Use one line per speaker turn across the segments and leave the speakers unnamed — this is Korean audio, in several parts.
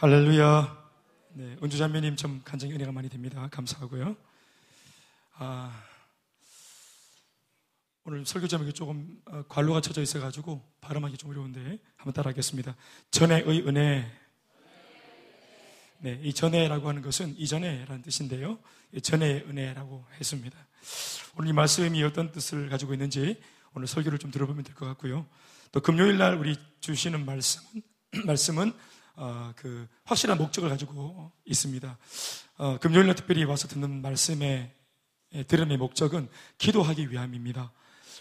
할렐루야. 네, 은주자매님 좀 간증 은혜가 많이 됩니다. 감사하고요. 아, 오늘 설교 제목이 조금 어, 관로가 쳐져 있어가지고 발음하기 좀 어려운데 한번 따라하겠습니다. 전에의 은혜. 네, 이 전에라고 하는 것은 이전에라는 뜻인데요. 전의 은혜라고 했습니다. 오늘 이 말씀이 어떤 뜻을 가지고 있는지 오늘 설교를 좀 들어보면 될 것 같고요. 또 금요일 날 우리 주시는 말씀은 말씀은 어, 그 확실한 목적을 가지고 있습니다. 어, 금요일날 특별히 와서 듣는 말씀의 들음의 목적은 기도하기 위함입니다.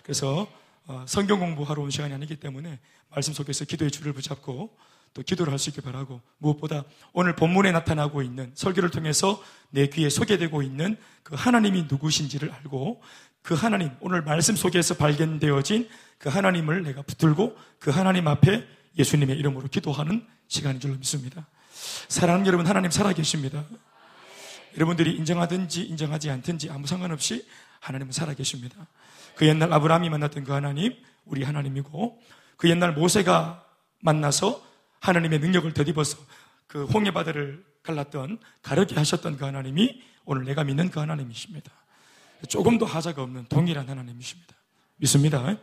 그래서 어, 성경 공부하러 온 시간이 아니기 때문에 말씀 속에서 기도의 줄을 붙잡고 또 기도를 할 수 있길 바라고 무엇보다 오늘 본문에 나타나고 있는 설교를 통해서 내 귀에 소개되고 있는 그 하나님이 누구신지를 알고 그 하나님 오늘 말씀 속에서 발견되어진 그 하나님을 내가 붙들고 그 하나님 앞에 예수님의 이름으로 기도하는 시간인 줄로 믿습니다. 사랑하는 여러분, 하나님 살아계십니다. 여러분들이 인정하든지 인정하지 않든지 아무 상관없이 하나님은 살아계십니다. 그 옛날 아브라함이 만났던 그 하나님, 우리 하나님이고, 그 옛날 모세가 만나서 하나님의 능력을 덧입어서 그 홍해 바다를 갈랐던, 가르게 하셨던 그 하나님이 오늘 내가 믿는 그 하나님이십니다. 조금도 하자가 없는 동일한 하나님이십니다. 믿습니다.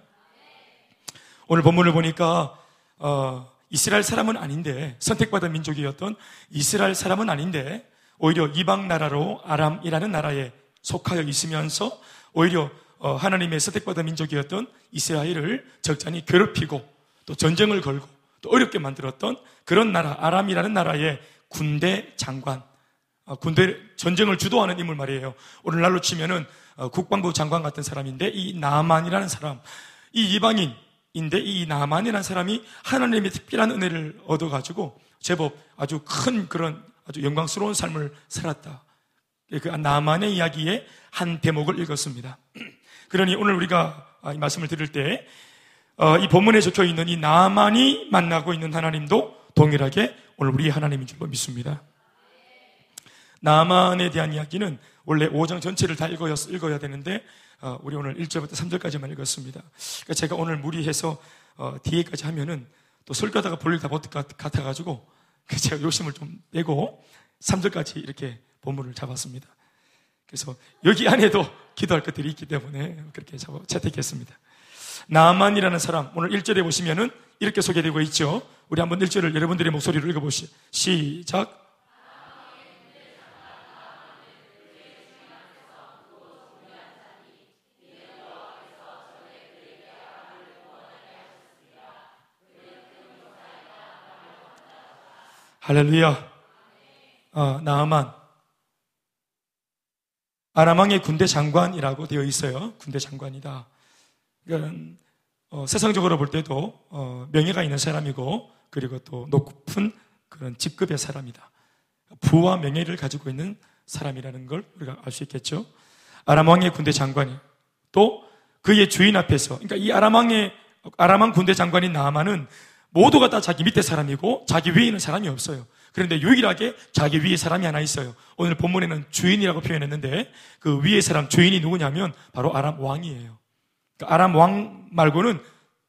오늘 본문을 보니까 어, 이스라엘 사람은 아닌데 선택받은 민족이었던 이스라엘 사람은 아닌데 오히려 이방 나라로 아람이라는 나라에 속하여 있으면서 오히려 어, 하나님의 선택받은 민족이었던 이스라엘을 적잖이 괴롭히고 또 전쟁을 걸고 또 어렵게 만들었던 그런 나라 아람이라는 나라의 군대 장관 어, 군대 전쟁을 주도하는 인물 말이에요. 오늘날로 치면은 어, 국방부 장관 같은 사람인데 이 나만이라는 사람 이 이방인 인데 이 나만이라는 사람이 하나님의 특별한 은혜를 얻어가지고 제법 아주 큰 그런 아주 영광스러운 삶을 살았다. 그 나만의 이야기의 한 대목을 읽었습니다. 그러니 오늘 우리가 이 말씀을 들을 때이 어, 본문에 적혀 있는 이 나만이 만나고 있는 하나님도 동일하게 오늘 우리 하나님인 줄로 믿습니다. 나만에 대한 이야기는 원래 5장 전체를 다 읽어야, 읽어야 되는데 어, 우리 오늘 1절부터 3절까지만 읽었습니다. 그러니까 제가 오늘 무리해서 어, 뒤에까지 하면은 또 설교하다가 볼일 다 못할 것 같아가지고 그 제가 욕심을 좀 내고 3절까지 이렇게 본문을 잡았습니다. 그래서 여기 안에도 기도할 것들이 있기 때문에 그렇게 잡아, 채택했습니다. 나만이라는 사람, 오늘 1절에 보시면은 이렇게 소개되고 있죠. 우리 한번 1절을 여러분들의 목소리로 읽어보시죠. 시작. 할렐루야. 어, 나아만. 아람왕의 군대 장관이라고 되어 있어요. 군대 장관이다. 그러니까 어, 세상적으로 볼 때도 어, 명예가 있는 사람이고 그리고 또 높은 그런 직급의 사람이다. 부와 명예를 가지고 있는 사람이라는 걸 우리가 알 수 있겠죠. 아람 왕의 군대 장관이 또 그의 주인 앞에서 그러니까 이 아람 왕의 아람 왕 군대 장관인 나아만은 모두가 다 자기 밑에 사람이고 자기 위에 있는 사람이 없어요. 그런데 유일하게 자기 위에 사람이 하나 있어요. 오늘 본문에는 주인이라고 표현했는데 그 위에 사람 주인이 누구냐면 바로 아람 왕이에요. 그러니까 아람 왕 말고는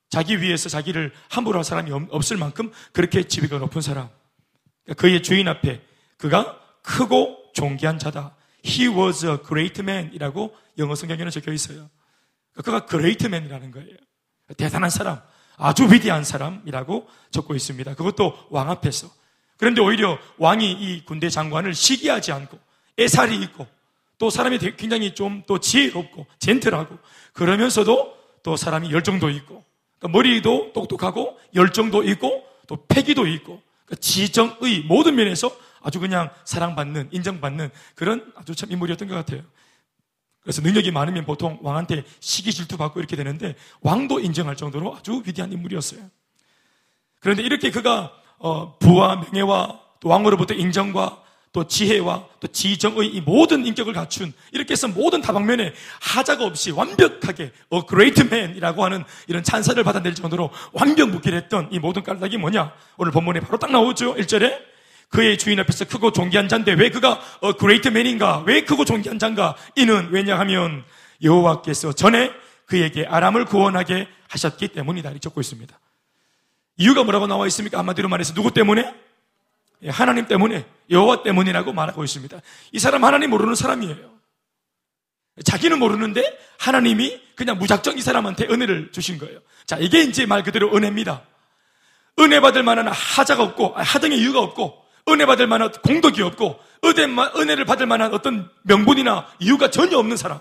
자기 위에서 자기를 함부로 할 사람이 없을 만큼 그렇게 지위가 높은 사람. 그러니까 그의 주인 앞에 그가 크고 존귀한 자다. He was a great man 이라고 영어 성경에는 적혀 있어요. 그러니까 그가 great man이라는 거예요. 대단한 사람. 아주 위대한 사람이라고 적고 있습니다. 그것도 왕 앞에서. 그런데 오히려 왕이 이 군대 장관을 시기하지 않고 애살이 있고 또 사람이 굉장히 좀 또 지혜롭고 젠틀하고 그러면서도 또 사람이 열정도 있고 그러니까 머리도 똑똑하고 열정도 있고 또 패기도 있고 그러니까 지정의 모든 면에서 아주 그냥 사랑받는 인정받는 그런 아주 참 인물이었던 것 같아요. 그래서 능력이 많으면 보통 왕한테 시기 질투 받고 이렇게 되는데 왕도 인정할 정도로 아주 위대한 인물이었어요. 그런데 이렇게 그가 어, 부와 명예와 또 왕으로부터 인정과 또 지혜와 또 지정의 이 모든 인격을 갖춘 이렇게 해서 모든 다방면에 하자가 없이 완벽하게 a great man이라고 하는 이런 찬사를 받아낼 정도로 완벽 무결했던 이 모든 까닭이 뭐냐? 오늘 본문에 바로 딱 나오죠. 1절에 그의 주인 앞에서 크고 존귀한 자인데 왜 그가 어, great man인가? 왜 크고 존귀한 자인가? 이는 왜냐하면 여호와께서 전에 그에게 아람을 구원하게 하셨기 때문이다. 이렇게 적고 있습니다. 이유가 뭐라고 나와 있습니까? 한마디로 말해서 누구 때문에? 예, 하나님 때문에 여호와 때문이라고 말하고 있습니다. 이 사람 하나님 모르는 사람이에요. 자기는 모르는데 하나님이 그냥 무작정 이 사람한테 은혜를 주신 거예요. 자, 이게 이제 말 그대로 은혜입니다. 은혜 받을 만한 하자가 없고 하등의 이유가 없고 은혜 받을 만한 공덕이 없고 은혜를 받을 만한 어떤 명분이나 이유가 전혀 없는 사람.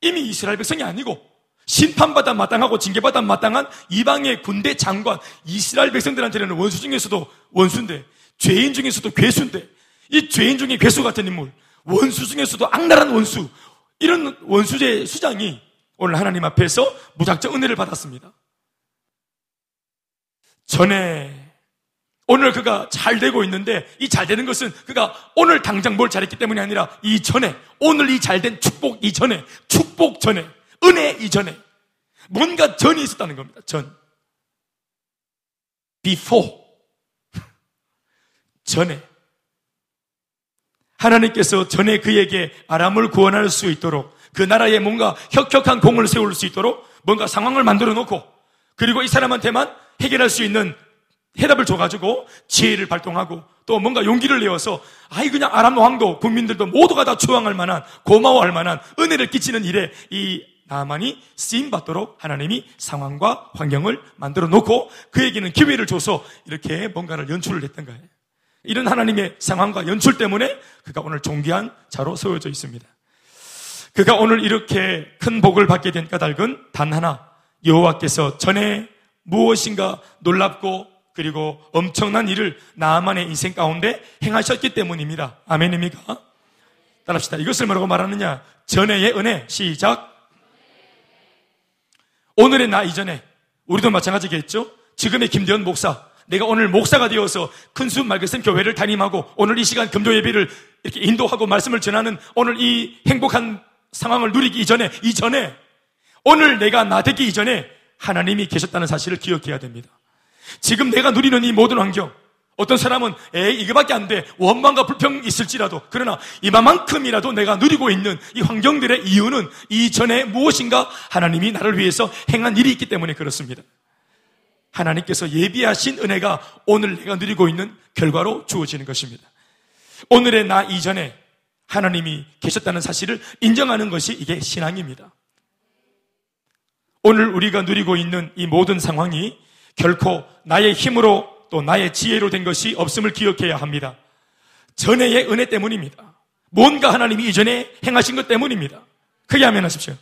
이미 이스라엘 백성이 아니고 심판받아 마땅하고 징계받아 마땅한 이방의 군대 장관 이스라엘 백성들한테는 원수 중에서도 원수인데 죄인 중에서도 괴수인데 이 죄인 중에 괴수 같은 인물 원수 중에서도 악랄한 원수 이런 원수의 수장이 오늘 하나님 앞에서 무작정 은혜를 받았습니다. 전에 오늘 그가 잘 되고 있는데 이 잘 되는 것은 그가 오늘 당장 뭘 잘했기 때문이 아니라 이전에 오늘 이 잘된 축복 이전에 축복 전에 은혜 이전에 뭔가 전이 있었다는 겁니다. 전. Before. 전에. 하나님께서 전에 그에게 아람을 구원할 수 있도록 그 나라에 뭔가 혁혁한 공을 세울 수 있도록 뭔가 상황을 만들어 놓고 그리고 이 사람한테만 해결할 수 있는 해답을 줘가지고 지혜를 발동하고 또 뭔가 용기를 내어서 아이 그냥 아람 왕도 국민들도 모두가 다 추앙할 만한 고마워할 만한 은혜를 끼치는 일에 이 나만이 쓰임 받도록 하나님이 상황과 환경을 만들어 놓고 그에게는 기회를 줘서 이렇게 뭔가를 연출을 했던 거예요. 이런 하나님의 상황과 연출 때문에 그가 오늘 존귀한 자로 세워져 있습니다. 그가 오늘 이렇게 큰 복을 받게 된 까닭은 단 하나 여호와께서 전에 무엇인가 놀랍고 그리고 엄청난 일을 나만의 인생 가운데 행하셨기 때문입니다. 아멘입니까? 따라합시다. 이것을 뭐라고 말하느냐? 전에의 은혜. 시작. 오늘의 나 이전에 우리도 마찬가지겠죠? 지금의 김대현 목사. 내가 오늘 목사가 되어서 큰수 말그센 교회를 담임하고 오늘 이 시간 금조 예배를 이렇게 인도하고 말씀을 전하는 오늘 이 행복한 상황을 누리기 이전에 이전에 오늘 내가 나 되기 이전에 하나님이 계셨다는 사실을 기억해야 됩니다. 지금 내가 누리는 이 모든 환경, 어떤 사람은 에이 이거밖에 안 돼. 원망과 불평 있을지라도 그러나 이만큼이라도 내가 누리고 있는 이 환경들의 이유는 이전에 무엇인가 하나님이 나를 위해서 행한 일이 있기 때문에 그렇습니다. 하나님께서 예비하신 은혜가 오늘 내가 누리고 있는 결과로 주어지는 것입니다. 오늘의 나 이전에 하나님이 계셨다는 사실을 인정하는 것이 이게 신앙입니다. 오늘 우리가 누리고 있는 이 모든 상황이 결코 나의 힘으로 또 나의 지혜로 된 것이 없음을 기억해야 합니다. 전에의 은혜 때문입니다. 뭔가 하나님이 이전에 행하신 것 때문입니다. 크게 하면 하십시오.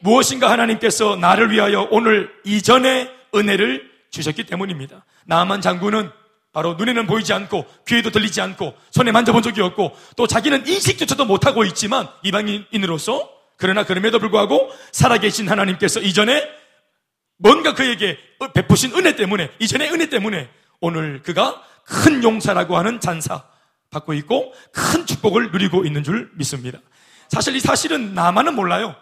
무엇인가 하나님께서 나를 위하여 오늘 이전에 은혜를 주셨기 때문입니다. 나만 장군은 바로 눈에는 보이지 않고 귀에도 들리지 않고 손에 만져본 적이 없고 또 자기는 인식조차도 못하고 있지만 이방인으로서 그러나 그럼에도 불구하고 살아계신 하나님께서 이전에 뭔가 그에게 베푸신 은혜 때문에, 이전의 은혜 때문에 오늘 그가 큰 용사라고 하는 잔사 받고 있고 큰 축복을 누리고 있는 줄 믿습니다. 사실 이 사실은 나만은 몰라요.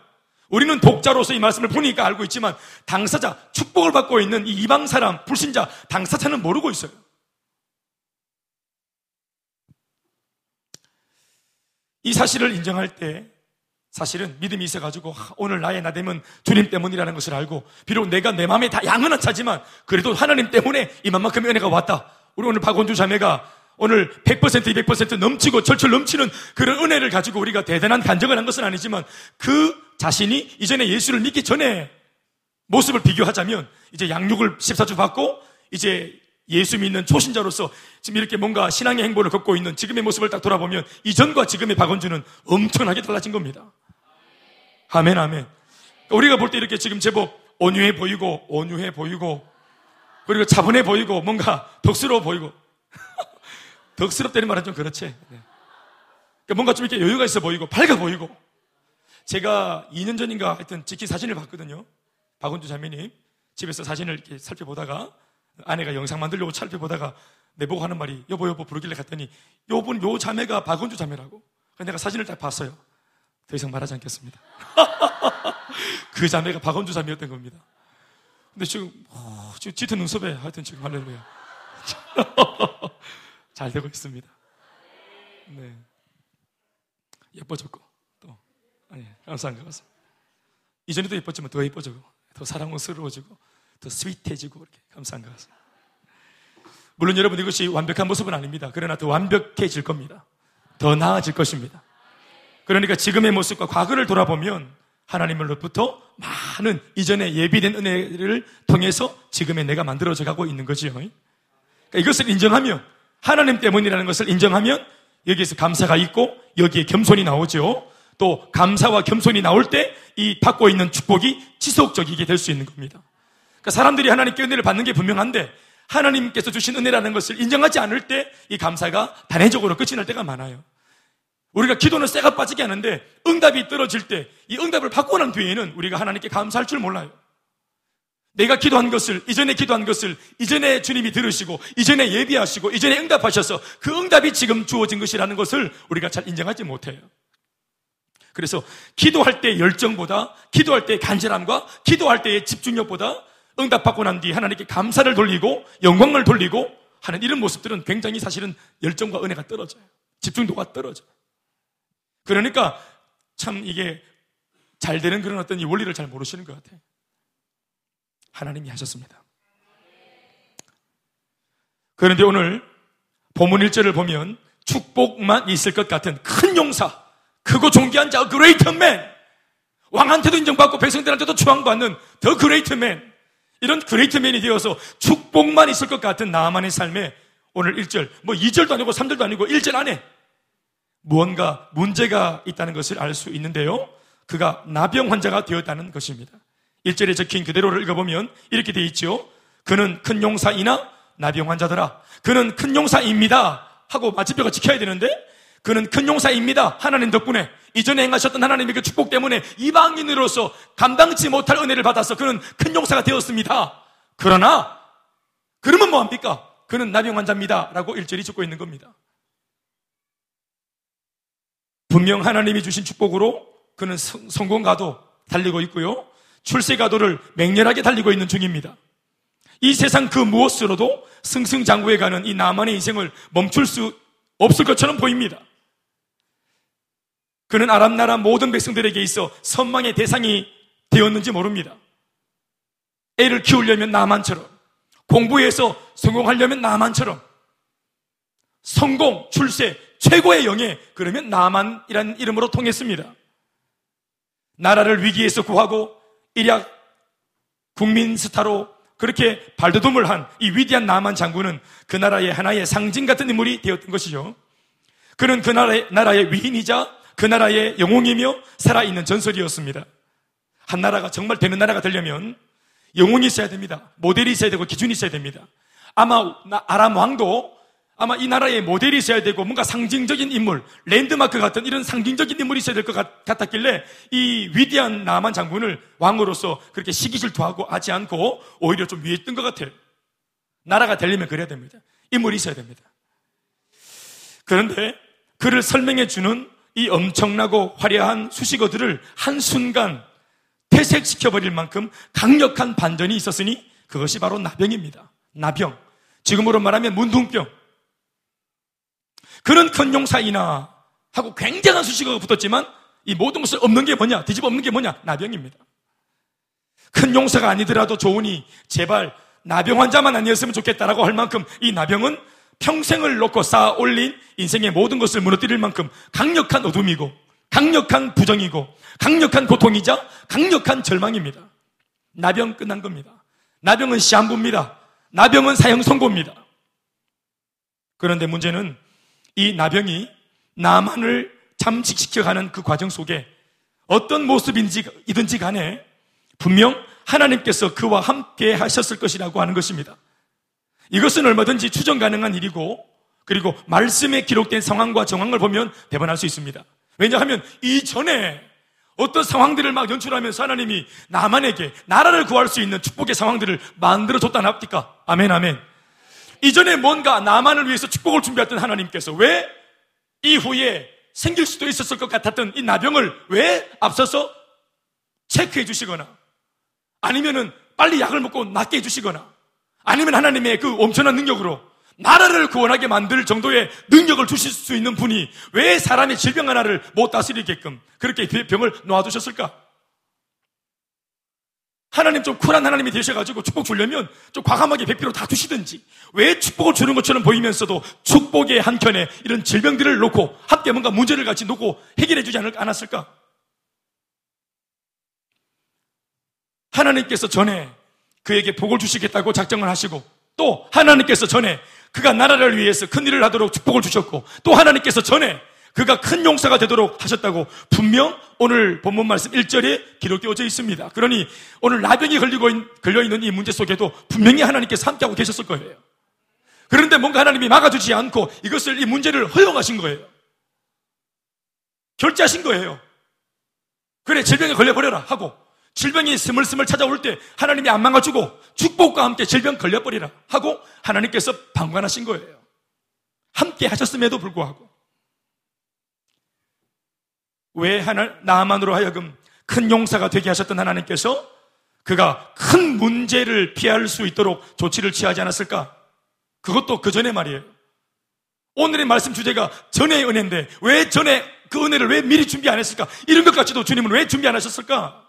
우리는 독자로서 이 말씀을 보니까 알고 있지만 당사자, 축복을 받고 있는 이 이방 사람, 불신자, 당사자는 모르고 있어요. 이 사실을 인정할 때 사실은 믿음이 있어가지고 오늘 나의 나 되면 주님 때문이라는 것을 알고 비록 내가 내 마음에 다 양은 차지만 그래도 하나님 때문에 이만큼의 은혜가 왔다. 우리 오늘 박원주 자매가 오늘 100% 200% 넘치고 철철 넘치는 그런 은혜를 가지고 우리가 대단한 간증을 한 것은 아니지만 그 자신이 이전에 예수를 믿기 전에 모습을 비교하자면 이제 양육을 14주 받고 이제 예수 믿는 초신자로서 지금 이렇게 뭔가 신앙의 행보를 걷고 있는 지금의 모습을 딱 돌아보면 이전과 지금의 박원주는 엄청나게 달라진 겁니다. 아멘, 아멘. 우리가 볼 때 이렇게 지금 제법 온유해 보이고, 온유해 보이고, 그리고 차분해 보이고, 뭔가 덕스러워 보이고. 덕스럽다는 말은 좀 그렇지. 네. 그러니까 뭔가 좀 이렇게 여유가 있어 보이고, 밝아 보이고. 제가 2년 전인가 하여튼 찍힌 사진을 봤거든요. 박원주 자매님. 집에서 사진을 이렇게 살펴보다가 아내가 영상 만들려고 살펴보다가 내보고 하는 말이 여보 여보 부르길래 갔더니 요분 요 자매가 박원주 자매라고. 내가 사진을 딱 봤어요. 더 이상 말하지 않겠습니다. 그 자매가 박원주 자매였던 겁니다. 근데 지금, 어, 지금 짙은 눈썹에 하여튼 지금 할렐루야. 잘 되고 있습니다. 네. 예뻐졌고, 또, 아니, 감사한 것 같습니다. 이전에도 예뻤지만 더 예뻐지고, 더 사랑스러워지고, 더 스윗해지고, 이렇게 감사한 것 같습니다. 물론 여러분 이것이 완벽한 모습은 아닙니다. 그러나 더 완벽해질 겁니다. 더 나아질 것입니다. 그러니까 지금의 모습과 과거를 돌아보면 하나님으로부터 많은 이전에 예비된 은혜를 통해서 지금의 내가 만들어져 가고 있는 거지요. 그러니까 이것을 인정하면 하나님 때문이라는 것을 인정하면 여기에서 감사가 있고 여기에 겸손이 나오죠. 또 감사와 겸손이 나올 때 이 받고 있는 축복이 지속적이게 될 수 있는 겁니다. 그러니까 사람들이 하나님께 은혜를 받는 게 분명한데 하나님께서 주신 은혜라는 것을 인정하지 않을 때 이 감사가 단회적으로 끝이 날 때가 많아요. 우리가 기도는 쇠가 빠지게 하는데 응답이 떨어질 때 이 응답을 받고 난 뒤에는 우리가 하나님께 감사할 줄 몰라요. 내가 기도한 것을, 이전에 기도한 것을, 이전에 주님이 들으시고, 이전에 예비하시고, 이전에 응답하셔서 그 응답이 지금 주어진 것이라는 것을 우리가 잘 인정하지 못해요. 그래서 기도할 때 열정보다, 기도할 때 간절함과 기도할 때의 집중력보다 응답받고 난 뒤 하나님께 감사를 돌리고 영광을 돌리고 하는 이런 모습들은 굉장히 사실은 열정과 은혜가 떨어져요. 집중도가 떨어져요. 그러니까 참 이게 잘 되는 그런 어떤 이 원리를 잘 모르시는 것 같아요. 하나님이 하셨습니다. 그런데 오늘 본문 1절을 보면 축복만 있을 것 같은 큰 용사, 크고 존귀한 자, great man, 왕한테도 인정받고 백성들한테도 추앙받는 the great man, 이런 great man이 되어서 축복만 있을 것 같은 나아만의 삶에 오늘 1절, 뭐 2절도 아니고 3절도 아니고 1절 안에 무언가 문제가 있다는 것을 알 수 있는데요. 그가 나병 환자가 되었다는 것입니다. 1절에 적힌 그대로를 읽어보면 이렇게 되어 있죠. 그는 큰 용사이나 나병 환자더라. 그는 큰 용사입니다. 하고 마침표가 지켜야 되는데 그는 큰 용사입니다. 하나님 덕분에 이전에 행하셨던 하나님의 그 축복 때문에 이방인으로서 감당치 못할 은혜를 받아서 그는 큰 용사가 되었습니다. 그러나 그러면 뭐합니까? 그는 나병 환자입니다. 라고 일절이 적고 있는 겁니다. 분명 하나님이 주신 축복으로 그는 성공가도 달리고 있고요. 출세가도를 맹렬하게 달리고 있는 중입니다. 이 세상 그 무엇으로도 승승장구해 가는 이 나만의 인생을 멈출 수 없을 것처럼 보입니다. 그는 아람 나라 모든 백성들에게 있어 선망의 대상이 되었는지 모릅니다. 애를 키우려면 나만처럼, 공부해서 성공하려면 나만처럼, 성공, 출세, 최고의 영예, 그러면 나만이라는 이름으로 통했습니다. 나라를 위기에서 구하고 일약 국민 스타로 그렇게 발돋움을 한 이 위대한 나만 장군은 그 나라의 하나의 상징 같은 인물이 되었던 것이죠. 그는 그 나라의, 나라의 위인이자 그 나라의 영웅이며 살아있는 전설이었습니다. 한 나라가 정말 되는 나라가 되려면 영웅이 있어야 됩니다. 모델이 있어야 되고 기준이 있어야 됩니다. 아마 아람 왕도 아마 이 나라의 모델이 있어야 되고 뭔가 상징적인 인물, 랜드마크 같은 이런 상징적인 인물이 있어야 될 것 같았길래 이 위대한 나만 장군을 왕으로서 그렇게 시기 질투하고 하지 않고 오히려 좀 위에 있던 것 같아요. 나라가 되려면 그래야 됩니다. 인물이 있어야 됩니다. 그런데 그를 설명해 주는 이 엄청나고 화려한 수식어들을 한순간 퇴색시켜버릴 만큼 강력한 반전이 있었으니 그것이 바로 나병입니다. 나병. 지금으로 말하면 문둥병. 그런 큰 용사이나 하고 굉장한 수식어가 붙었지만 이 모든 것을 없는 게 뭐냐? 뒤집어 없는 게 뭐냐? 나병입니다. 큰 용사가 아니더라도 좋으니 제발 나병 환자만 아니었으면 좋겠다라고 할 만큼 이 나병은 평생을 놓고 쌓아 올린 인생의 모든 것을 무너뜨릴 만큼 강력한 어둠이고 강력한 부정이고 강력한 고통이자 강력한 절망입니다. 나병 끝난 겁니다. 나병은 시한부입니다. 나병은 사형 선고입니다. 그런데 문제는 이 나병이 나만을 잠식시켜가는 그 과정 속에 어떤 모습인지이든지 간에 분명 하나님께서 그와 함께 하셨을 것이라고 하는 것입니다. 이것은 얼마든지 추정 가능한 일이고 그리고 말씀에 기록된 상황과 정황을 보면 대변할 수 있습니다. 왜냐하면 이전에 어떤 상황들을 막 연출하면서 하나님이 나만에게 나라를 구할 수 있는 축복의 상황들을 만들어 줬다 납니까? 아멘, 아멘. 이전에 뭔가 나만을 위해서 축복을 준비했던 하나님께서 왜 이후에 생길 수도 있었을 것 같았던 이 나병을 왜 앞서서 체크해 주시거나 아니면은 빨리 약을 먹고 낫게 해 주시거나 아니면 하나님의 그 엄청난 능력으로 나라를 구원하게 만들 정도의 능력을 주실 수 있는 분이 왜 사람의 질병 하나를 못 다스리게끔 그렇게 병을 놓아두셨을까? 하나님 좀 쿨한 하나님이 되셔가지고 축복 주려면 좀 과감하게 백비로 다 주시든지 왜 축복을 주는 것처럼 보이면서도 축복의 한켠에 이런 질병들을 놓고 함께 뭔가 문제를 같이 놓고 해결해 주지 않았을까? 하나님께서 전에 그에게 복을 주시겠다고 작정을 하시고 또 하나님께서 전에 그가 나라를 위해서 큰 일을 하도록 축복을 주셨고 또 하나님께서 전에 그가 큰 용사가 되도록 하셨다고 분명 오늘 본문 말씀 1절에 기록되어져 있습니다. 그러니 오늘 나병이 걸리고 걸려있는 이 문제 속에도 분명히 하나님께서 함께하고 계셨을 거예요. 그런데 뭔가 하나님이 막아주지 않고 이것을 이 문제를 허용하신 거예요. 결제하신 거예요. 그래 질병에 걸려버려라 하고 질병이 스물스물 찾아올 때 하나님이 안 막아주고 축복과 함께 질병 걸려버리라 하고 하나님께서 방관하신 거예요. 함께 하셨음에도 불구하고 왜 하나 나만으로 하여금 큰 용사가 되게 하셨던 하나님께서 그가 큰 문제를 피할 수 있도록 조치를 취하지 않았을까? 그것도 그 전에 말이에요. 오늘의 말씀 주제가 전의 은혜인데 왜 전에 그 은혜를 왜 미리 준비 안 했을까? 이런 것까지도 주님은 왜 준비 안 하셨을까?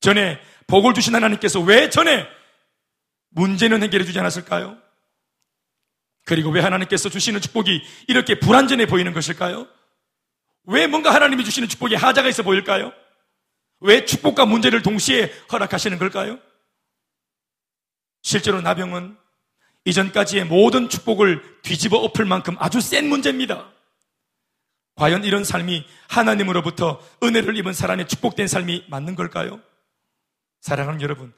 전에 복을 주신 하나님께서 왜 전에 문제는 해결해 주지 않았을까요? 그리고 왜 하나님께서 주시는 축복이 이렇게 불완전해 보이는 것일까요? 왜 뭔가 하나님이 주시는 축복에 하자가 있어 보일까요? 왜 축복과 문제를 동시에 허락하시는 걸까요? 실제로 나병은 이전까지의 모든 축복을 뒤집어 엎을 만큼 아주 센 문제입니다. 과연 이런 삶이 하나님으로부터 은혜를 입은 사람의 축복된 삶이 맞는 걸까요? 사랑하는 여러분,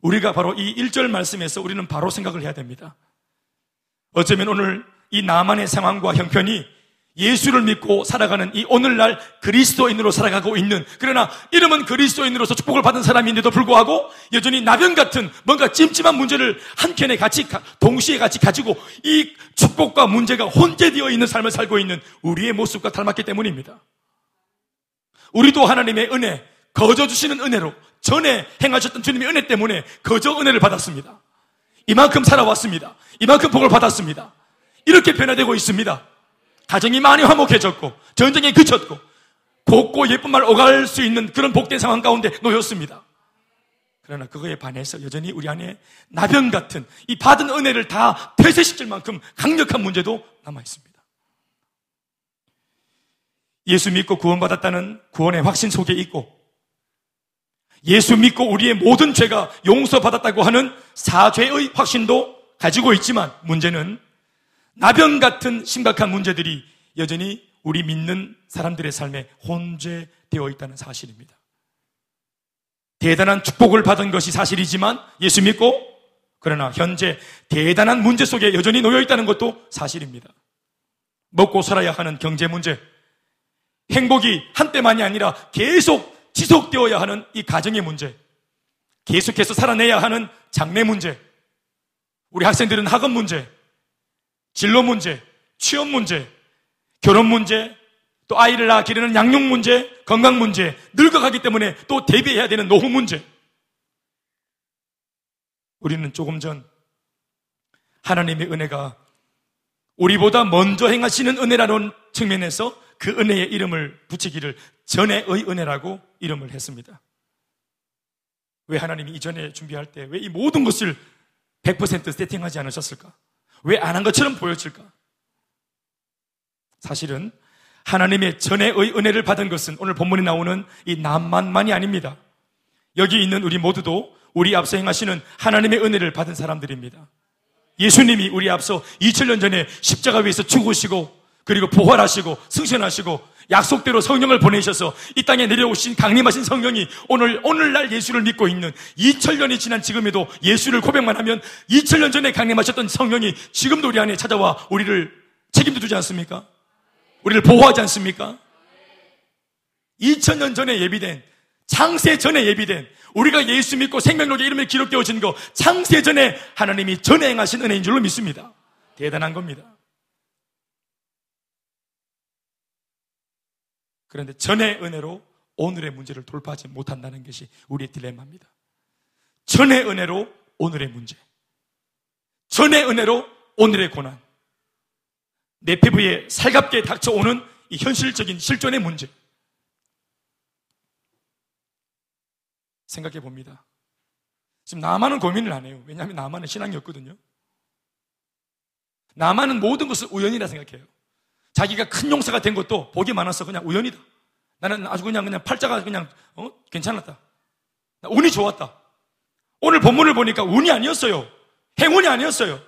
우리가 바로 이 1절 말씀에서 우리는 바로 생각을 해야 됩니다. 어쩌면 오늘 이 나만의 상황과 형편이 예수를 믿고 살아가는 이 오늘날 그리스도인으로 살아가고 있는 그러나 이름은 그리스도인으로서 축복을 받은 사람인데도 불구하고 여전히 나병 같은 뭔가 찜찜한 문제를 한켠에 같이 동시에 같이 가지고 이 축복과 문제가 혼재되어 있는 삶을 살고 있는 우리의 모습과 닮았기 때문입니다. 우리도 하나님의 은혜, 거저 주시는 은혜로 전에 행하셨던 주님의 은혜 때문에 거저 은혜를 받았습니다. 이만큼 살아왔습니다. 이만큼 복을 받았습니다. 이렇게 변화되고 있습니다. 가정이 많이 화목해졌고 전쟁이 그쳤고 곱고 예쁜 말 오갈 수 있는 그런 복된 상황 가운데 놓였습니다. 그러나 그거에 반해서 여전히 우리 안에 나병 같은 이 받은 은혜를 다 폐쇄시킬 만큼 강력한 문제도 남아 있습니다. 예수 믿고 구원받았다는 구원의 확신 속에 있고 예수 믿고 우리의 모든 죄가 용서받았다고 하는 사죄의 확신도 가지고 있지만 문제는 나병 같은 심각한 문제들이 여전히 우리 믿는 사람들의 삶에 혼재되어 있다는 사실입니다. 대단한 축복을 받은 것이 사실이지만 예수 믿고 그러나 현재 대단한 문제 속에 여전히 놓여 있다는 것도 사실입니다. 먹고 살아야 하는 경제 문제, 행복이 한때만이 아니라 계속 지속되어야 하는 이 가정의 문제, 계속해서 살아내야 하는 장래 문제, 우리 학생들은 학업 문제, 진로 문제, 취업 문제, 결혼 문제, 또 아이를 낳아 기르는 양육 문제, 건강 문제, 늙어가기 때문에 또 대비해야 되는 노후 문제. 우리는 조금 전 하나님의 은혜가 우리보다 먼저 행하시는 은혜라는 측면에서 그 은혜의 이름을 붙이기를 전에의 은혜라고 이름을 했습니다. 왜 하나님이 이전에 준비할 때 왜 이 모든 것을 100% 세팅하지 않으셨을까? 왜 안 한 것처럼 보여질까? 사실은 하나님의 전에의 은혜를 받은 것은 오늘 본문에 나오는 이 남만만이 아닙니다. 여기 있는 우리 모두도 우리 앞서 행하시는 하나님의 은혜를 받은 사람들입니다. 예수님이 우리 앞서 2000년 전에 십자가 위에서 죽으시고 그리고 부활하시고 승천하시고 약속대로 성령을 보내셔서 이 땅에 내려오신 강림하신 성령이 오늘 오늘날 예수를 믿고 있는 2000년이 지난 지금에도 예수를 고백만 하면 2000년 전에 강림하셨던 성령이 지금도 우리 안에 찾아와 우리를 책임도 주지 않습니까? 우리를 보호하지 않습니까? 2000년 전에 예비된 창세 전에 예비된 우리가 예수 믿고 생명록의 이름에 기록되어진 거 창세 전에 하나님이 전에 행하신 은혜인 줄로 믿습니다. 대단한 겁니다. 그런데 전의 은혜로 오늘의 문제를 돌파하지 못한다는 것이 우리의 딜레마입니다. 전의 은혜로 오늘의 문제. 전의 은혜로 오늘의 고난. 내 피부에 살갑게 닥쳐오는 이 현실적인 실존의 문제. 생각해 봅니다. 지금 나만은 고민을 안 해요. 왜냐하면 나만은 신앙이 없거든요. 나만은 모든 것을 우연이라 생각해요. 자기가 큰 용사가 된 것도 복이 많아서 그냥 우연이다. 나는 아주 그냥 그냥 팔자가 그냥 어? 괜찮았다. 운이 좋았다. 오늘 본문을 보니까 운이 아니었어요. 행운이 아니었어요.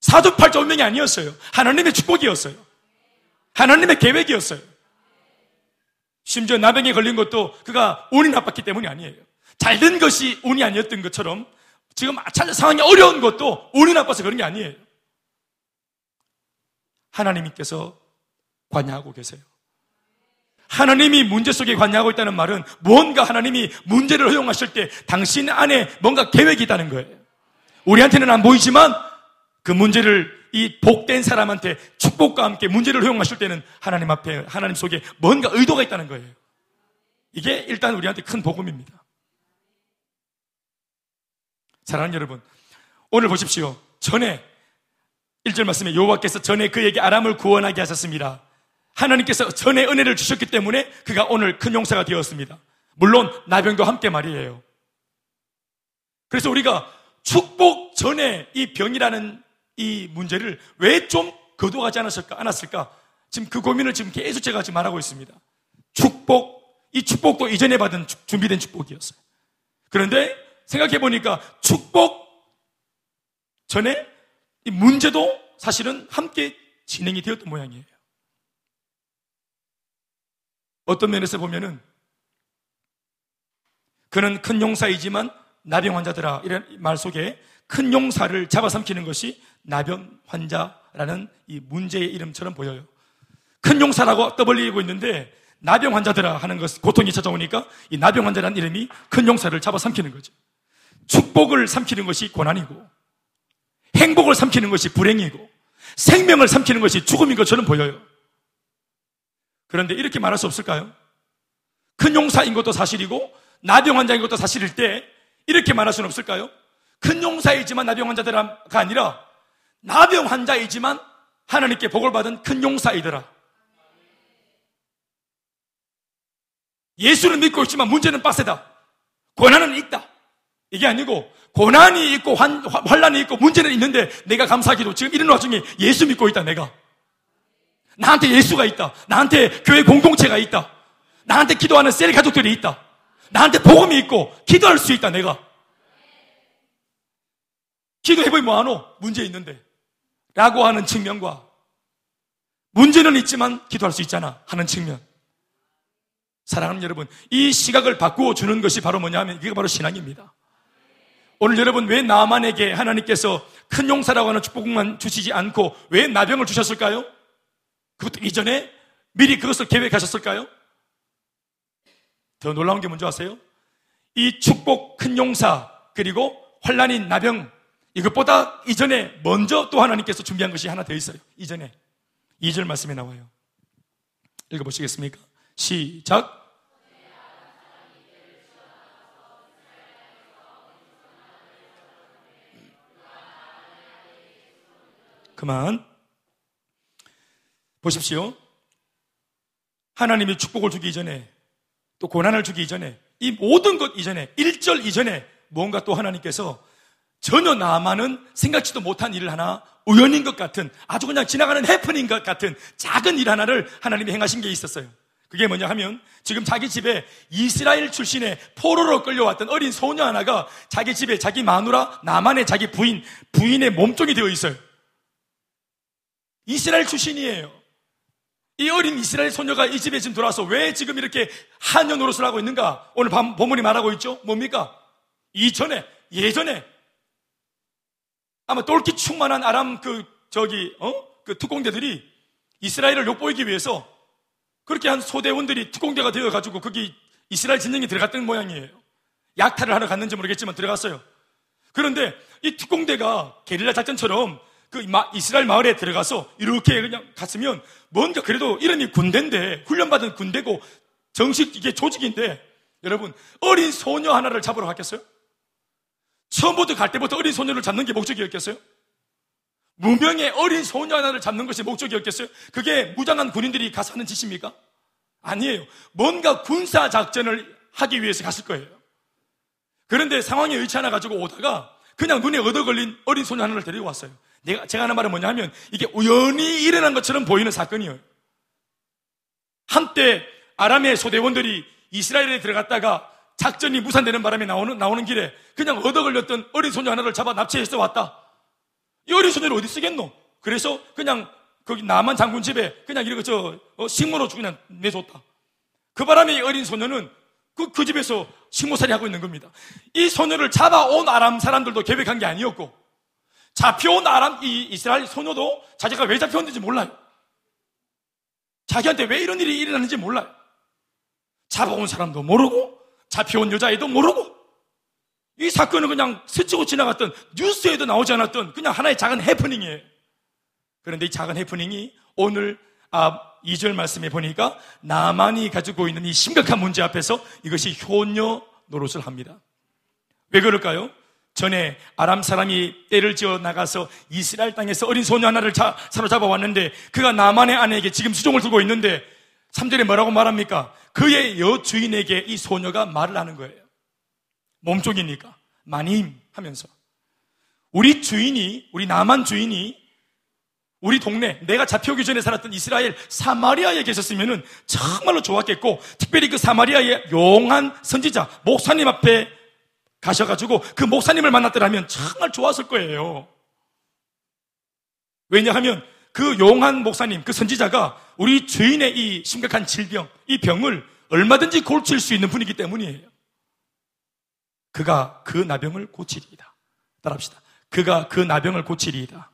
사두팔자 운명이 아니었어요. 하나님의 축복이었어요. 하나님의 계획이었어요. 심지어 나병에 걸린 것도 그가 운이 나빴기 때문이 아니에요. 잘 된 것이 운이 아니었던 것처럼 지금 상황이 어려운 것도 운이 나빠서 그런 게 아니에요. 하나님께서 관여하고 계세요. 하나님이 문제 속에 관여하고 있다는 말은 무언가 하나님이 문제를 허용하실 때 당신 안에 뭔가 계획이 있다는 거예요. 우리한테는 안 보이지만 그 문제를 이 복된 사람한테 축복과 함께 문제를 허용하실 때는 하나님 앞에 하나님 속에 뭔가 의도가 있다는 거예요. 이게 일단 우리한테 큰 복음입니다. 사랑하는 여러분, 오늘 보십시오. 전에 1절 말씀에 여호와께서 전에 그에게 아람을 구원하게 하셨습니다. 하나님께서 전에 은혜를 주셨기 때문에 그가 오늘 큰 용사가 되었습니다. 물론 나병도 함께 말이에요. 그래서 우리가 축복 전에 이 병이라는 이 문제를 왜 좀 거둬가지 않았을까, 않았을까? 지금 그 고민을 지금 계속 제가 지금 말하고 있습니다. 축복, 이 축복도 이전에 받은 준비된 축복이었어요. 그런데 생각해 보니까 축복 전에 이 문제도 사실은 함께 진행이 되었던 모양이에요. 어떤 면에서 보면은 그는 큰 용사이지만 나병 환자들아 이런 말 속에 큰 용사를 잡아삼키는 것이 나병 환자라는 이 문제의 이름처럼 보여요. 큰 용사라고 떠벌리고 있는데 나병 환자들아 하는 것 고통이 찾아오니까 이 나병 환자라는 이름이 큰 용사를 잡아삼키는 거죠. 축복을 삼키는 것이 고난이고 행복을 삼키는 것이 불행이고 생명을 삼키는 것이 죽음인 것처럼 보여요. 그런데 이렇게 말할 수 없을까요? 큰 용사인 것도 사실이고 나병 환자인 것도 사실일 때 이렇게 말할 수는 없을까요? 큰 용사이지만 나병 환자들가 아니라 나병 환자이지만 하나님께 복을 받은 큰 용사이더라. 예수는 믿고 있지만 문제는 빡세다. 고난은 있다. 이게 아니고 고난이 있고 환, 환란이 있고 문제는 있는데 내가 감사하기도 지금 이런 와중에 예수 믿고 있다 내가. 나한테 예수가 있다. 나한테 교회 공동체가 있다. 나한테 기도하는 셀 가족들이 있다. 나한테 복음이 있고 기도할 수 있다 내가. 기도해보면 뭐하노? 문제 있는데. 라고 하는 측면과 문제는 있지만 기도할 수 있잖아 하는 측면. 사랑하는 여러분 이 시각을 바꾸어 주는 것이 바로 뭐냐 하면 이게 바로 신앙입니다 오늘 여러분 왜 나만에게 하나님께서 큰 용사라고 하는 축복만 주시지 않고 왜 나병을 주셨을까요? 그것도 이전에 미리 그것을 계획하셨을까요? 더 놀라운 게 뭔지 아세요? 이 축복 큰 용사 그리고 환란인 나병 이것보다 이전에 먼저 또 하나님께서 준비한 것이 하나 더 있어요. 이전에 2절 말씀에 나와요. 읽어보시겠습니까? 시작. 그만. 보십시오. 하나님이 축복을 주기 이전에 또 고난을 주기 이전에 이 모든 것 이전에 1절 이전에 뭔가 또 하나님께서 전혀 나만은 생각지도 못한 일을 하나 우연인 것 같은 아주 그냥 지나가는 해프닝 것 같은 작은 일 하나를 하나님이 행하신 게 있었어요. 그게 뭐냐 하면 지금 자기 집에 이스라엘 출신의 포로로 끌려왔던 어린 소녀 하나가 자기 집에 자기 마누라 나만의 자기 부인 부인의 몸종이 되어 있어요. 이스라엘 출신이에요. 이 어린 이스라엘 소녀가 이 집에 지금 들어와서 왜 지금 이렇게 한여 노릇을 하고 있는가? 오늘 본문이 말하고 있죠? 뭡니까? 이전에, 예전에 아마 똘끼 충만한 아람 그, 저기, 어? 그 특공대들이 이스라엘을 욕보이기 위해서 그렇게 한 소대원들이 특공대가 되어가지고 거기 이스라엘 진영에 들어갔던 모양이에요. 약탈을 하러 갔는지 모르겠지만 들어갔어요. 그런데 이 특공대가 게릴라 작전처럼 그 이스라엘 마을에 들어가서 이렇게 그냥 갔으면 뭔가 그래도 이름이 군대인데 훈련받은 군대고 정식 이게 조직인데 여러분 어린 소녀 하나를 잡으러 갔겠어요? 처음부터 갈 때부터 어린 소녀를 잡는 게 목적이었겠어요? 무명의 어린 소녀 하나를 잡는 것이 목적이었겠어요? 그게 무장한 군인들이 가서 하는 짓입니까? 아니에요. 뭔가 군사 작전을 하기 위해서 갔을 거예요. 그런데 상황이 의치 않아 가지고 오다가 그냥 눈에 얻어 걸린 어린 소녀 하나를 데리고 왔어요. 내가 제가 하는 말은 뭐냐면 이게 우연히 일어난 것처럼 보이는 사건이에요. 한때 아람의 소대원들이 이스라엘에 들어갔다가 작전이 무산되는 바람에 나오는 나오는 길에 그냥 얻어 걸렸던 어린 소녀 하나를 잡아 납치해서 왔다. 이 어린 소녀를 어디 쓰겠노? 그래서 그냥 거기 남한 장군 집에 그냥 이렇게 저 어, 식모로 그냥 내줬다. 그 바람에 이 어린 소녀는 그, 그 집에서 식모살이 하고 있는 겁니다. 이 소녀를 잡아온 아람 사람들도 계획한 게 아니었고, 잡혀온 아람, 이 이스라엘 소녀도 자기가 왜 잡혀온지 몰라요. 자기한테 왜 이런 일이 일어나는지 몰라요. 잡아온 사람도 모르고, 잡혀온 여자애도 모르고, 이 사건은 그냥 스치고 지나갔던 뉴스에도 나오지 않았던 그냥 하나의 작은 해프닝이에요. 그런데 이 작은 해프닝이 오늘 아, 2절 말씀에 보니까 나만이 가지고 있는 이 심각한 문제 앞에서 이것이 효녀 노릇을 합니다. 왜 그럴까요? 전에 아람 사람이 때를 지어 나가서 이스라엘 땅에서 어린 소녀 하나를 자, 사로잡아 왔는데 그가 나만의 아내에게 지금 수종을 두고 있는데 3절에 뭐라고 말합니까? 그의 여주인에게 이 소녀가 말을 하는 거예요. 몸쪽이니까. 마님 하면서. 우리 주인이, 우리 남한 주인이 우리 동네, 내가 잡혀오기 전에 살았던 이스라엘 사마리아에 계셨으면 정말로 좋았겠고, 특별히 그 사마리아의 용한 선지자, 목사님 앞에 가셔가지고 그 목사님을 만났더라면 정말 좋았을 거예요. 왜냐하면 그 용한 목사님, 그 선지자가 우리 주인의 이 심각한 질병, 이 병을 얼마든지 고칠 수 있는 분이기 때문이에요. 그가 그 나병을 고치리이다. 따라합시다. 그가 그 나병을 고치리이다.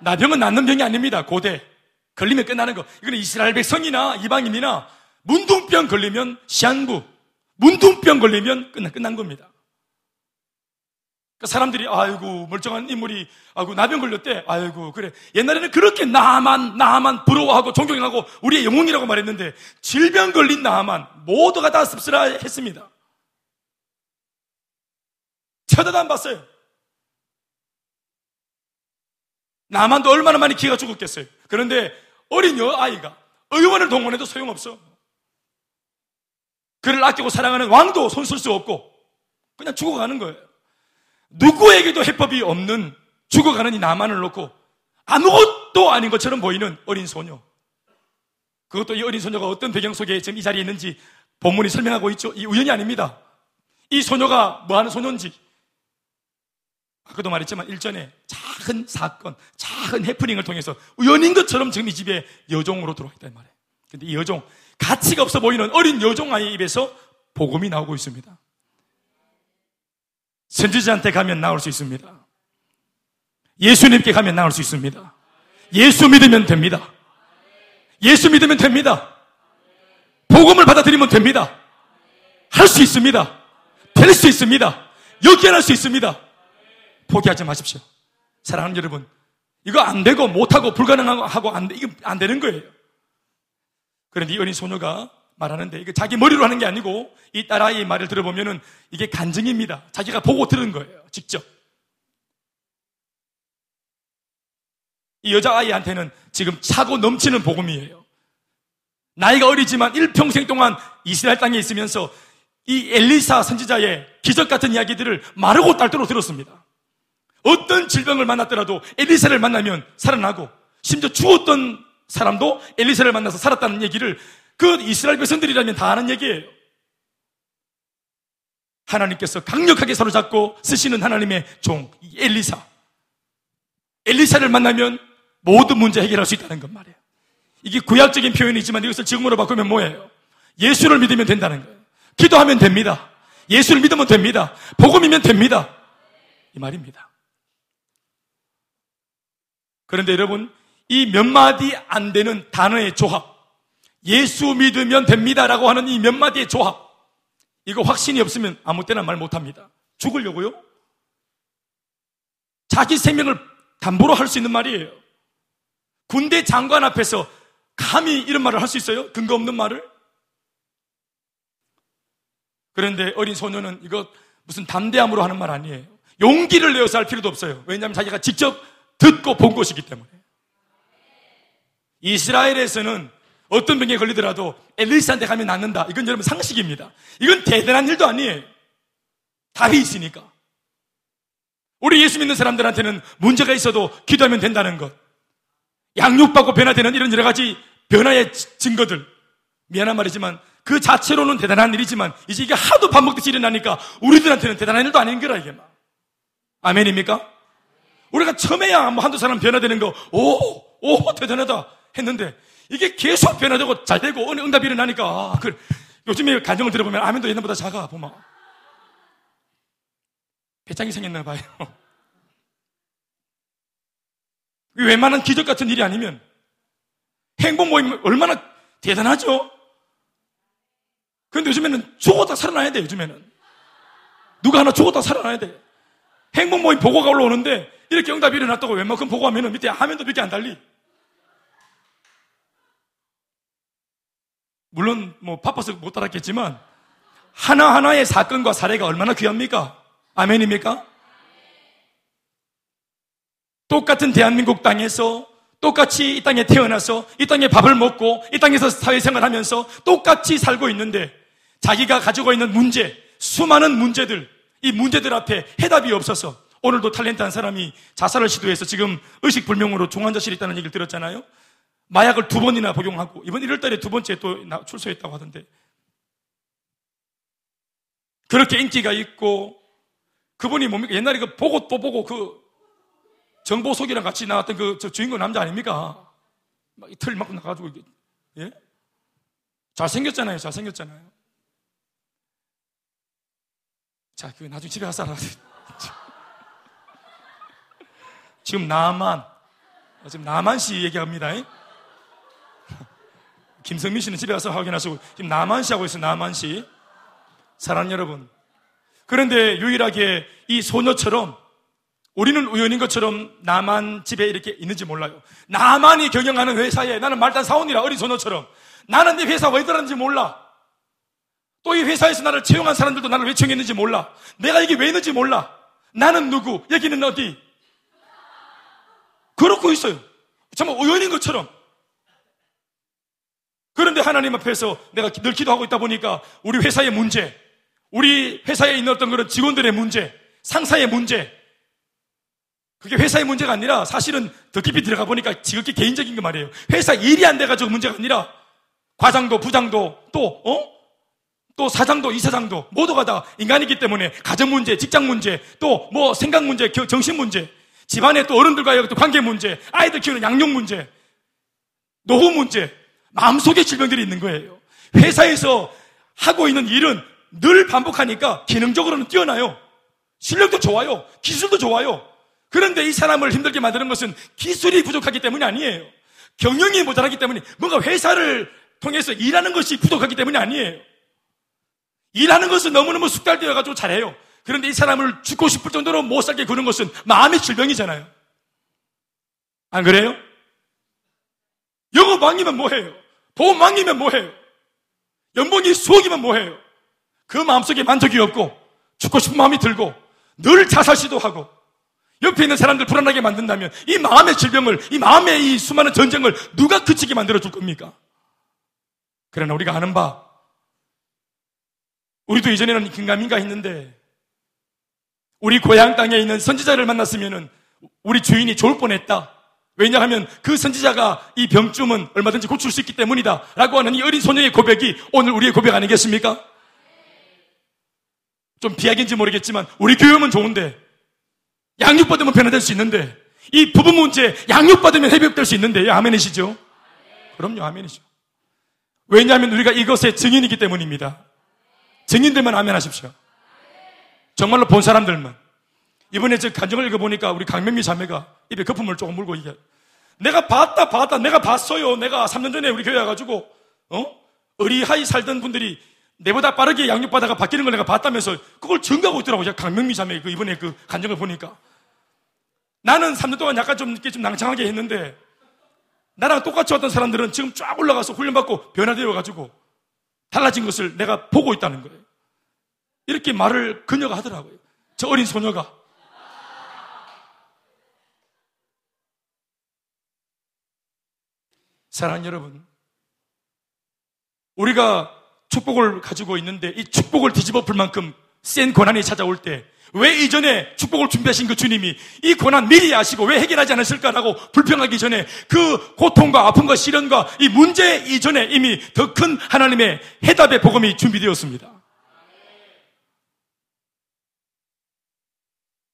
나병은 낫는 병이 아닙니다. 고대. 걸리면 끝나는 거. 이거는 이스라엘 백성이나 이방인이나 문둥병 걸리면 시한부. 문둥병 걸리면 끝난, 끝난 겁니다. 그러니까 사람들이 아이고 멀쩡한 인물이 아이고 나병 걸렸대. 아이고 그래. 옛날에는 그렇게 나만 나만 부러워하고 존경하고 우리의 영웅이라고 말했는데 질병 걸린 나만 모두가 다 씁쓸했습니다. 쳐다도 안 봤어요. 나만도 얼마나 많이 기가 죽었겠어요. 그런데 어린 여아이가 의원을 동원해도 소용없어. 그를 아끼고 사랑하는 왕도 손쓸 수 없고 그냥 죽어가는 거예요. 누구에게도 해법이 없는 죽어가는 이 나만을 놓고 아무것도 아닌 것처럼 보이는 어린 소녀. 그것도 이 어린 소녀가 어떤 배경 속에 지금 이 자리에 있는지 본문이 설명하고 있죠. 이 우연이 아닙니다. 이 소녀가 뭐 하는 소녀인지 아까도 말했지만 일전에 작은 사건, 작은 해프닝을 통해서 우연인 것처럼 지금 이 집에 여종으로 들어와 있단 말이에요. 근데 이 여종, 가치가 없어 보이는 어린 여종 아이 입에서 복음이 나오고 있습니다. 선지자한테 가면 나올 수 있습니다. 예수님께 가면 나올 수 있습니다. 예수 믿으면 됩니다. 예수 믿으면 됩니다. 복음을 받아들이면 됩니다. 할 수 있습니다. 될 수 있습니다. 역견할 수 있습니다. 포기하지 마십시오. 사랑하는 여러분, 이거 안 되고 못하고 불가능하고 안, 이거 안 되는 거예요. 그런데 이 어린 소녀가 말하는데 이거 자기 머리로 하는 게 아니고 이 딸아이의 말을 들어보면은 이게 간증입니다. 자기가 보고 들은 거예요. 직접. 이 여자아이한테는 지금 차고 넘치는 복음이에요. 나이가 어리지만 일평생 동안 이스라엘 땅에 있으면서 이 엘리사 선지자의 기적 같은 이야기들을 마르고 딸도록 들었습니다. 어떤 질병을 만났더라도 엘리사를 만나면 살아나고 심지어 죽었던 사람도 엘리사를 만나서 살았다는 얘기를 그 이스라엘 백성들이라면 다 아는 얘기예요. 하나님께서 강력하게 사로잡고 쓰시는 하나님의 종 엘리사. 엘리사를 만나면 모든 문제 해결할 수 있다는 것 말이에요. 이게 구약적인 표현이지만 이것을 지금으로 바꾸면 뭐예요? 예수를 믿으면 된다는 거예요. 기도하면 됩니다. 예수를 믿으면 됩니다. 복음이면 됩니다. 이 말입니다. 그런데 여러분, 이 몇 마디 안 되는 단어의 조합, 예수 믿으면 됩니다라고 하는 이 몇 마디의 조합, 이거 확신이 없으면 아무 때나 말 못합니다. 죽으려고요? 자기 생명을 담보로 할 수 있는 말이에요. 군대 장관 앞에서 감히 이런 말을 할 수 있어요? 근거 없는 말을? 그런데 어린 소녀는 이거 무슨 담대함으로 하는 말 아니에요. 용기를 내어서 할 필요도 없어요. 왜냐하면 자기가 직접 듣고 본 것이기 때문에. 이스라엘에서는 어떤 병에 걸리더라도 엘리스한테 가면 낫는다. 이건 여러분 상식입니다. 이건 대단한 일도 아니에요. 답이 있으니까. 우리 예수 믿는 사람들한테는 문제가 있어도 기도하면 된다는 것. 양육받고 변화되는 이런 여러 가지 변화의 증거들. 미안한 말이지만 그 자체로는 대단한 일이지만 이제 이게 하도 반복듯이 일어나니까 우리들한테는 대단한 일도 아닌 거라 이게 막. 아멘입니까? 우리가 처음에야 뭐 한두 사람 변화되는 거, 오, 오, 대단하다 했는데 이게 계속 변화되고 잘 되고 어느 응답이 일어나니까 아, 그 요즘에 간정을 들어보면 아멘도 옛날보다 작아 보면 배짱이 생겼나 봐요. 웬만한 기적 같은 일이 아니면 행복 모임 얼마나 대단하죠? 그런데 요즘에는 죽었다 살아나야 돼, 요즘에는. 누가 하나 죽었다 살아나야 돼. 행복 모임 보고가 올라오는데 이렇게 응답이 일어났다고 웬만큼 보고하면 밑에 화면도 몇개 안 달리. 물론 뭐 바빠서 못 따랐겠지만 하나하나의 사건과 사례가 얼마나 귀합니까? 아멘입니까? 똑같은 대한민국 땅에서 똑같이 이 땅에 태어나서 이 땅에 밥을 먹고 이 땅에서 사회생활 하면서 똑같이 살고 있는데 자기가 가지고 있는 문제, 수많은 문제들, 이 문제들 앞에 해답이 없어서 오늘도 탤런트한 사람이 자살을 시도해서 지금 의식불명으로 중환자실에 있다는 얘기를 들었잖아요. 마약을 두 번이나 복용하고 이번 1월 달에 두 번째 또 출소했다고 하던데 그렇게 인기가 있고 그분이 뭡니까? 옛날에 그 보고 또 보고 그 정보 속이랑 같이 나왔던 그 주인공 남자 아닙니까? 막 이틀 맞고 나가지고 예? 잘생겼잖아요. 잘생겼잖아요. 자, 그 나중에 집에 가서 알아. 지금 나만 지금 나만 씨 얘기합니다. 김성민 씨는 집에 가서 확인하시고 지금 나만 씨 하고 있어요. 씨. 사랑하는 여러분. 그런데 유일하게 이 소녀처럼 우리는 우연인 것처럼 나만 집에 이렇게 있는지 몰라요. 나만이 경영하는 회사에 나는 말단 사원이라 어린 소녀처럼 나는 네 회사 왜 들었는지 몰라. 또 이 회사에서 나를 채용한 사람들도 나를 왜 채용했는지 몰라. 내가 여기 왜 있는지 몰라. 나는 누구? 여기는 어디? 그렇고 있어요. 정말 우연인 것처럼. 그런데 하나님 앞에서 내가 늘 기도하고 있다 보니까 우리 회사의 문제, 우리 회사에 있는 어떤 그런 직원들의 문제, 상사의 문제, 그게 회사의 문제가 아니라 사실은 더 깊이 들어가 보니까 지극히 개인적인 거 말이에요. 회사 일이 안 돼가지고 문제가 아니라 과장도 부장도 또, 어? 또 사장도 이사장도 모두가 다 인간이기 때문에 가정 문제, 직장 문제, 또 뭐 생각 문제, 정신 문제, 집안에 또 어른들과의 또 관계 문제, 아이들 키우는 양육 문제, 노후 문제, 마음속에 질병들이 있는 거예요. 회사에서 하고 있는 일은 늘 반복하니까 기능적으로는 뛰어나요. 실력도 좋아요. 기술도 좋아요. 그런데 이 사람을 힘들게 만드는 것은 기술이 부족하기 때문이 아니에요. 경영이 모자라기 때문에 뭔가 회사를 통해서 일하는 것이 부족하기 때문이 아니에요. 일하는 것은 너무너무 숙달되어가지고 잘해요. 그런데 이 사람을 죽고 싶을 정도로 못 살게 구는 것은 마음의 질병이잖아요. 안 그래요? 영어 망이면 뭐해요? 보험 망이면 뭐해요? 연봉이 수억이면 뭐해요? 그 마음속에 만족이 없고 죽고 싶은 마음이 들고 늘 자살 시도하고 옆에 있는 사람들 불안하게 만든다면 이 마음의 질병을, 이 마음의 이 수많은 전쟁을 누가 그치게 만들어 줄 겁니까? 그러나 우리가 아는 바, 우리도 이전에는 긴가민가 했는데, 우리 고향 땅에 있는 선지자를 만났으면 우리 주인이 좋을 뻔했다. 왜냐하면 그 선지자가 이 병쯤은 얼마든지 고칠 수 있기 때문이다. 라고 하는 이 어린 소녀의 고백이 오늘 우리의 고백 아니겠습니까? 좀 비약인지 모르겠지만 우리 교육은 좋은데 양육받으면 변화될 수 있는데 이 부부 문제 양육받으면 회복될 수 있는데 아멘이시죠? 그럼요 아멘이죠. 왜냐하면 우리가 이것의 증인이기 때문입니다. 증인들만 아멘 하십시오. 정말로 본 사람들만. 이번에 저 간정을 읽어보니까 우리 강명미 자매가 입에 거품을 조금 물고 내가 봤다 봤다 내가 봤어요. 내가 3년 전에 우리 교회 와가지고 어? 어리하이 살던 분들이 내보다 빠르게 양육받아가 바뀌는 걸 내가 봤다면서 그걸 증가하고 있더라고요. 강명미 자매 그 이번에 그 간정을 보니까. 나는 3년 동안 약간 좀 이렇게 좀 낭창하게 했는데 나랑 똑같이 왔던 사람들은 지금 쫙 올라가서 훈련받고 변화되어 가지고 달라진 것을 내가 보고 있다는 거예요. 이렇게 말을 그녀가 하더라고요. 저 어린 소녀가. 사랑하는 여러분, 우리가 축복을 가지고 있는데 이 축복을 뒤집어 풀 만큼 센 고난이 찾아올 때 왜 이전에 축복을 준비하신 그 주님이 이 고난 미리 아시고 왜 해결하지 않았을까라고 불평하기 전에 그 고통과 아픔과 시련과 이 문제 이전에 이미 더 큰 하나님의 해답의 복음이 준비되었습니다.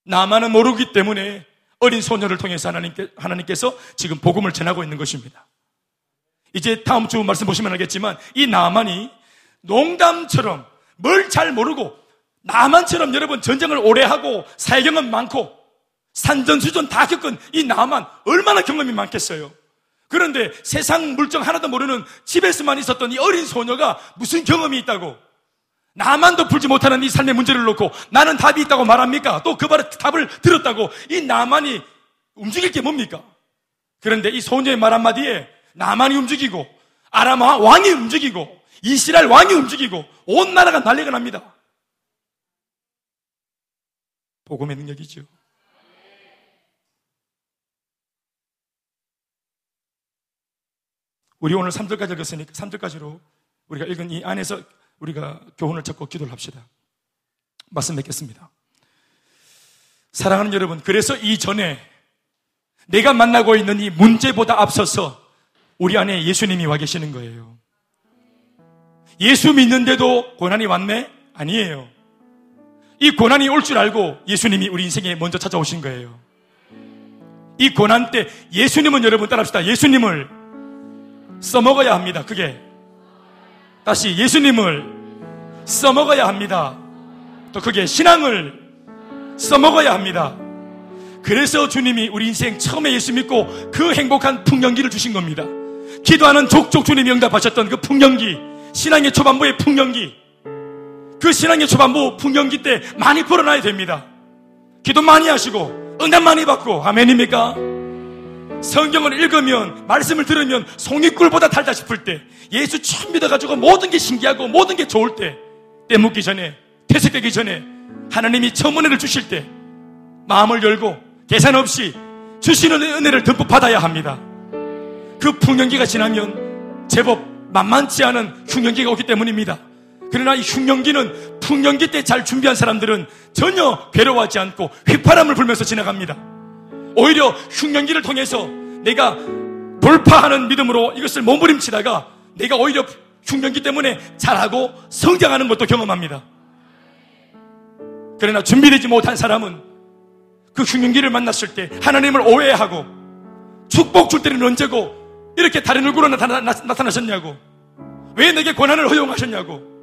나만은 모르기 때문에 어린 소녀를 통해서 하나님께, 하나님께서 지금 복음을 전하고 있는 것입니다. 이제 다음 주 말씀 보시면 알겠지만 이 나만이 농담처럼 뭘 잘 모르고 나만처럼 여러분 전쟁을 오래 하고 사회경험 많고 산전수전 다 겪은 이 나만 얼마나 경험이 많겠어요. 그런데 세상 물정 하나도 모르는 집에서만 있었던 이 어린 소녀가 무슨 경험이 있다고 나만도 풀지 못하는 이 삶의 문제를 놓고 나는 답이 있다고 말합니까? 또그 답을 들었다고 이 나만이 움직일 게 뭡니까? 그런데 이 소녀의 말 한마디에 나만이 움직이고 아라마 왕이 움직이고 이스라엘 왕이 움직이고 온 나라가 난리가 납니다. 복음의 능력이죠. 우리 오늘 3절까지 읽었으니까 3절까지로 우리가 읽은 이 안에서 우리가 교훈을 찾고 기도를 합시다. 말씀 맺겠습니다. 사랑하는 여러분, 그래서 이전에 내가 만나고 있는 이 문제보다 앞서서 우리 안에 예수님이 와 계시는 거예요. 예수 믿는데도 고난이 왔네? 아니에요. 이 고난이 올 줄 알고 예수님이 우리 인생에 먼저 찾아오신 거예요. 이 고난 때 예수님은 여러분 따라합시다. 예수님을 써먹어야 합니다. 그게 다시 예수님을 써먹어야 합니다. 또 그게 신앙을 써먹어야 합니다. 그래서 주님이 우리 인생 처음에 예수 믿고 그 행복한 풍년기를 주신 겁니다. 기도하는 족족 주님이 응답하셨던 그 풍년기, 신앙의 초반부의 풍년기, 그 신앙의 초반부 풍년기 때 많이 풀어놔야 됩니다. 기도 많이 하시고 응답 많이 받고 아멘입니까? 성경을 읽으면 말씀을 들으면 송이꿀보다 달다 싶을 때 예수 처음 믿어가지고 모든 게 신기하고 모든 게 좋을 때 때 묻기 전에 퇴색되기 전에 하나님이 처음 은혜를 주실 때 마음을 열고 계산 없이 주시는 은혜를 듬뿍 받아야 합니다. 그 풍년기가 지나면 제법 만만치 않은 흉년기가 오기 때문입니다. 그러나 이 흉년기는 풍년기 때 잘 준비한 사람들은 전혀 괴로워하지 않고 휘파람을 불면서 지나갑니다. 오히려 흉년기를 통해서 내가 돌파하는 믿음으로 이것을 몸부림치다가 내가 오히려 흉년기 때문에 잘하고 성장하는 것도 경험합니다. 그러나 준비되지 못한 사람은 그 흉년기를 만났을 때 하나님을 오해하고 축복 줄 때는 언제고 이렇게 다른 얼굴로 나타나, 나타나셨냐고 왜 내게 고난을 허용하셨냐고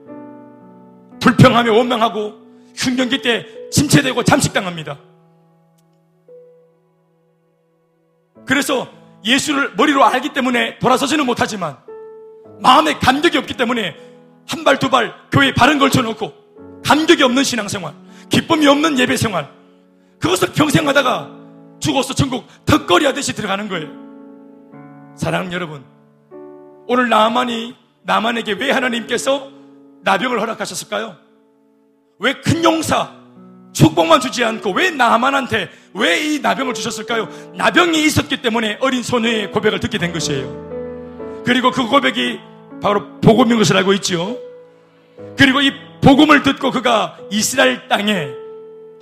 불평하며 원망하고 흉년기 때 침체되고 잠식당합니다. 그래서 예수를 머리로 알기 때문에 돌아서지는 못하지만 마음에 감격이 없기 때문에 한 발, 두발 교회에 발은 걸쳐놓고 감격이 없는 신앙생활, 기쁨이 없는 예배생활, 그것을 평생 하다가 죽어서 천국 턱걸이 하듯이 들어가는 거예요. 사랑하는 여러분, 오늘 나만이, 나만에게 왜 하나님께서 나병을 허락하셨을까요? 왜 큰 용사, 축복만 주지 않고 왜 나만한테 왜 이 나병을 주셨을까요? 나병이 있었기 때문에 어린 소녀의 고백을 듣게 된 것이에요. 그리고 그 고백이 바로 복음인 것을 알고 있죠. 그리고 이 복음을 듣고 그가 이스라엘 땅에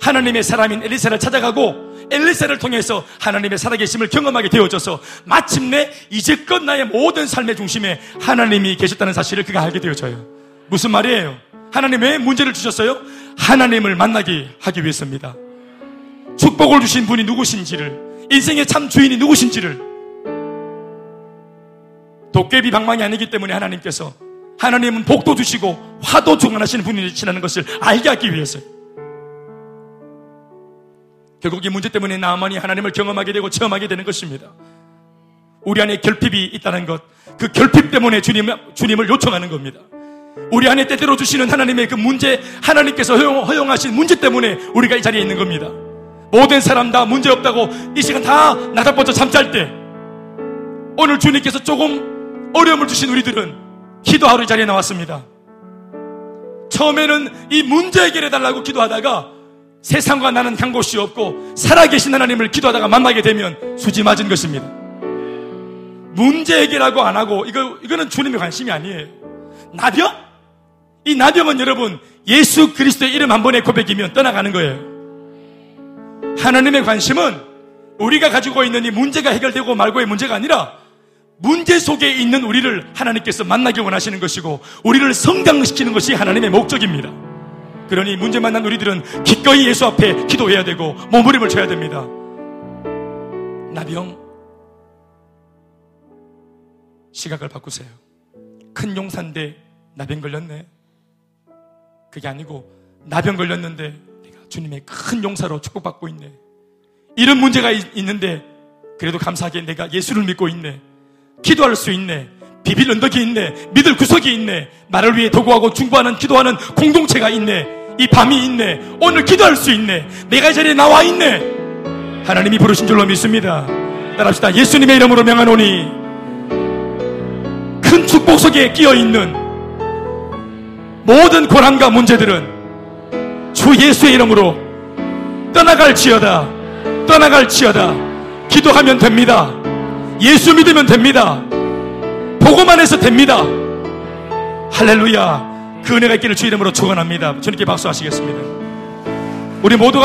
하나님의 사람인 엘리사를 찾아가고 엘리사를 통해서 하나님의 살아계심을 경험하게 되어져서 마침내 이제껏 나의 모든 삶의 중심에 하나님이 계셨다는 사실을 그가 알게 되어져요. 무슨 말이에요? 하나님 왜 문제를 주셨어요? 하나님을 만나게 하기 위해서입니다. 축복을 주신 분이 누구신지를, 인생의 참 주인이 누구신지를, 도깨비 방망이 아니기 때문에 하나님께서 하나님은 복도 주시고 화도 중간하시는 분이시라는 것을 알게 하기 위해서 결국 이 문제 때문에 나만이 하나님을 경험하게 되고 체험하게 되는 것입니다. 우리 안에 결핍이 있다는 것, 그 결핍 때문에 주님, 주님을 요청하는 겁니다. 우리 안에 때때로 주시는 하나님의 그 문제, 하나님께서 허용, 하신 문제 때문에 우리가 이 자리에 있는 겁니다. 모든 사람 다 문제 없다고 이 시간 다 나다뻗어 잠잘 때, 오늘 주님께서 조금 어려움을 주신 우리들은 기도하러 이 자리에 나왔습니다. 처음에는 이 문제 해결해달라고 기도하다가 세상과 나는 간 곳이 없고 살아계신 하나님을 기도하다가 만나게 되면 수지 맞은 것입니다. 문제 해결하고 안 하고 이거, 이거는 주님의 관심이 아니에요. 나병? 이 나병은 여러분 예수 그리스도의 이름 한 번의 고백이면 떠나가는 거예요. 하나님의 관심은 우리가 가지고 있는 이 문제가 해결되고 말고의 문제가 아니라 문제 속에 있는 우리를 하나님께서 만나기 원하시는 것이고 우리를 성장시키는 것이 하나님의 목적입니다. 그러니 문제 만난 우리들은 기꺼이 예수 앞에 기도해야 되고 몸부림을 쳐야 됩니다. 나병 시각을 바꾸세요. 큰 용사인데 나병 걸렸네. 그게 아니고 나병 걸렸는데 내가 주님의 큰 용사로 축복받고 있네. 이런 문제가 있는데 그래도 감사하게 내가 예수를 믿고 있네. 기도할 수 있네. 비빌 언덕이 있네. 믿을 구석이 있네. 나를 위해 도구하고 중보하는 기도하는 공동체가 있네. 이 밤이 있네. 오늘 기도할 수 있네. 내가 이 자리에 나와 있네. 하나님이 부르신 줄로 믿습니다. 따라합시다. 예수님의 이름으로 명하노니 큰 축복 속에 끼어 있는 모든 고난과 문제들은 주 예수의 이름으로 떠나갈지어다. 떠나갈지어다. 기도하면 됩니다. 예수 믿으면 됩니다. 보고만 해서 됩니다. 할렐루야. 그 은혜가 있기를 주 이름으로 축원합니다. 주님께 박수하시겠습니다. 우리 모두가